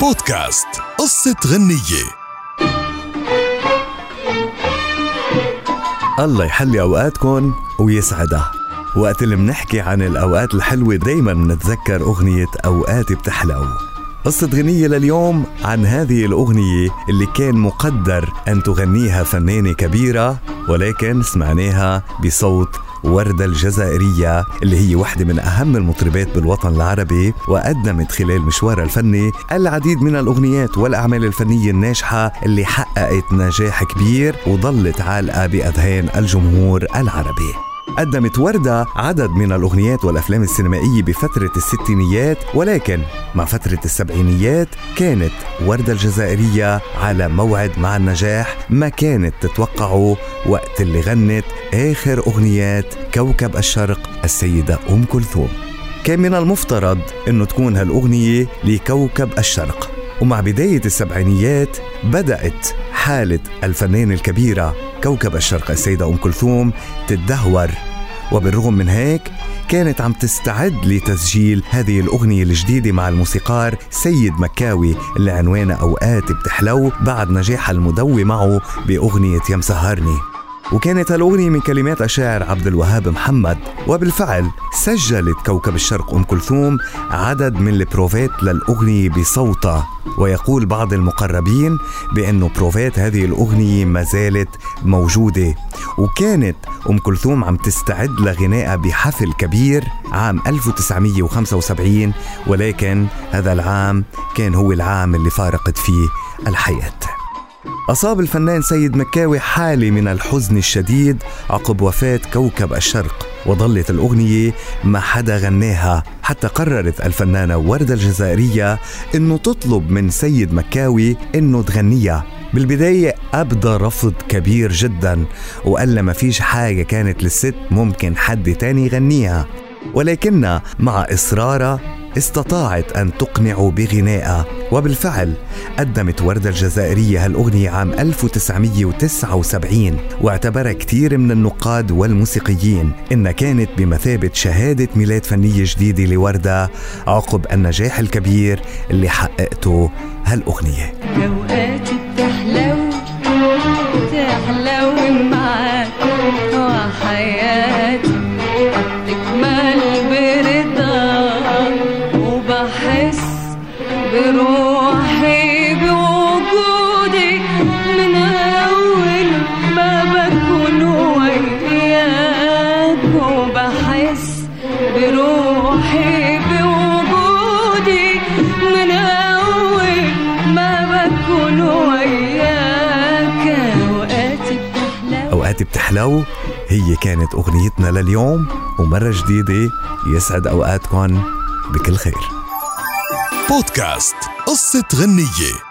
بودكاست قصة غنية. الله يحلي أوقاتكم ويسعدها. وقت اللي منحكي عن الأوقات الحلوة دايما منتذكر أغنية أوقات بتحلو. قصة غنية لليوم عن هذه الأغنية اللي كان مقدر أن تغنيها فنانة كبيرة ولكن سمعناها بصوت وردة الجزائرية اللي هي واحدة من أهم المطربات بالوطن العربي وقدمت خلال مشوارها الفني العديد من الأغنيات والأعمال الفنية الناجحة اللي حققت نجاح كبير وظلت عالقة بأذهان الجمهور العربي. قدمت وردة عدد من الأغنيات والأفلام السينمائية بفترة الستينيات ولكن مع فترة السبعينيات كانت وردة الجزائرية على موعد مع النجاح ما كانت تتوقعه وقت اللي غنت آخر أغنيات كوكب الشرق السيدة أم كلثوم. كان من المفترض أنه تكون هالأغنية لكوكب الشرق. ومع بداية السبعينيات بدأت حالة الفنانة الكبيرة كوكب الشرق السيدة أم كلثوم تدهور وبالرغم من هيك كانت عم تستعد لتسجيل هذه الأغنية الجديدة مع الموسيقار سيد مكاوي اللي عنوانها أوقات بتحلو بعد نجاحها المدوي معه بأغنية يا مسهرني. وكانت هالأغنية من كلمات الشاعر عبد الوهاب محمد وبالفعل سجلت كوكب الشرق أم كلثوم عدد من البروفات للأغنية بصوتها. ويقول بعض المقربين بأنه بروفات هذه الأغنية ما زالت موجودة. وكانت أم كلثوم عم تستعد لغنائها بحفل كبير عام 1975 ولكن هذا العام كان هو العام اللي فارقت فيه الحياة. أصاب الفنان سيد مكاوي حالة من الحزن الشديد عقب وفاة كوكب الشرق وظلت الأغنية ما حدا غناها. حتى قررت الفنانة وردة الجزائرية إنه تطلب من سيد مكاوي إنه تغنيها. بالبداية أبدى رفض كبير جدا وقال ما فيش حاجة كانت للست ممكن حد تاني يغنيها. ولكنها مع إصرارها استطاعت أن تقنع بغنائها وبالفعل قدمت وردة الجزائرية هالأغنية عام 1979 واعتبرها كثير من النقاد والموسيقيين إنها كانت بمثابة شهادة ميلاد فنية جديدة لوردة عقب النجاح الكبير اللي حققته هالأغنية. أوقات بتحلو بتحلو معاك. بروحي بوجودي من أول ما بكون وياك وبحس بروحي بوجودي من أول ما بكون وياك. أوقاتي بتحلو. أوقات بتحلو. هي كانت أغنيتنا لليوم ومرة جديدة يسعد أوقاتكم بكل خير. بودكاست قصة غنية.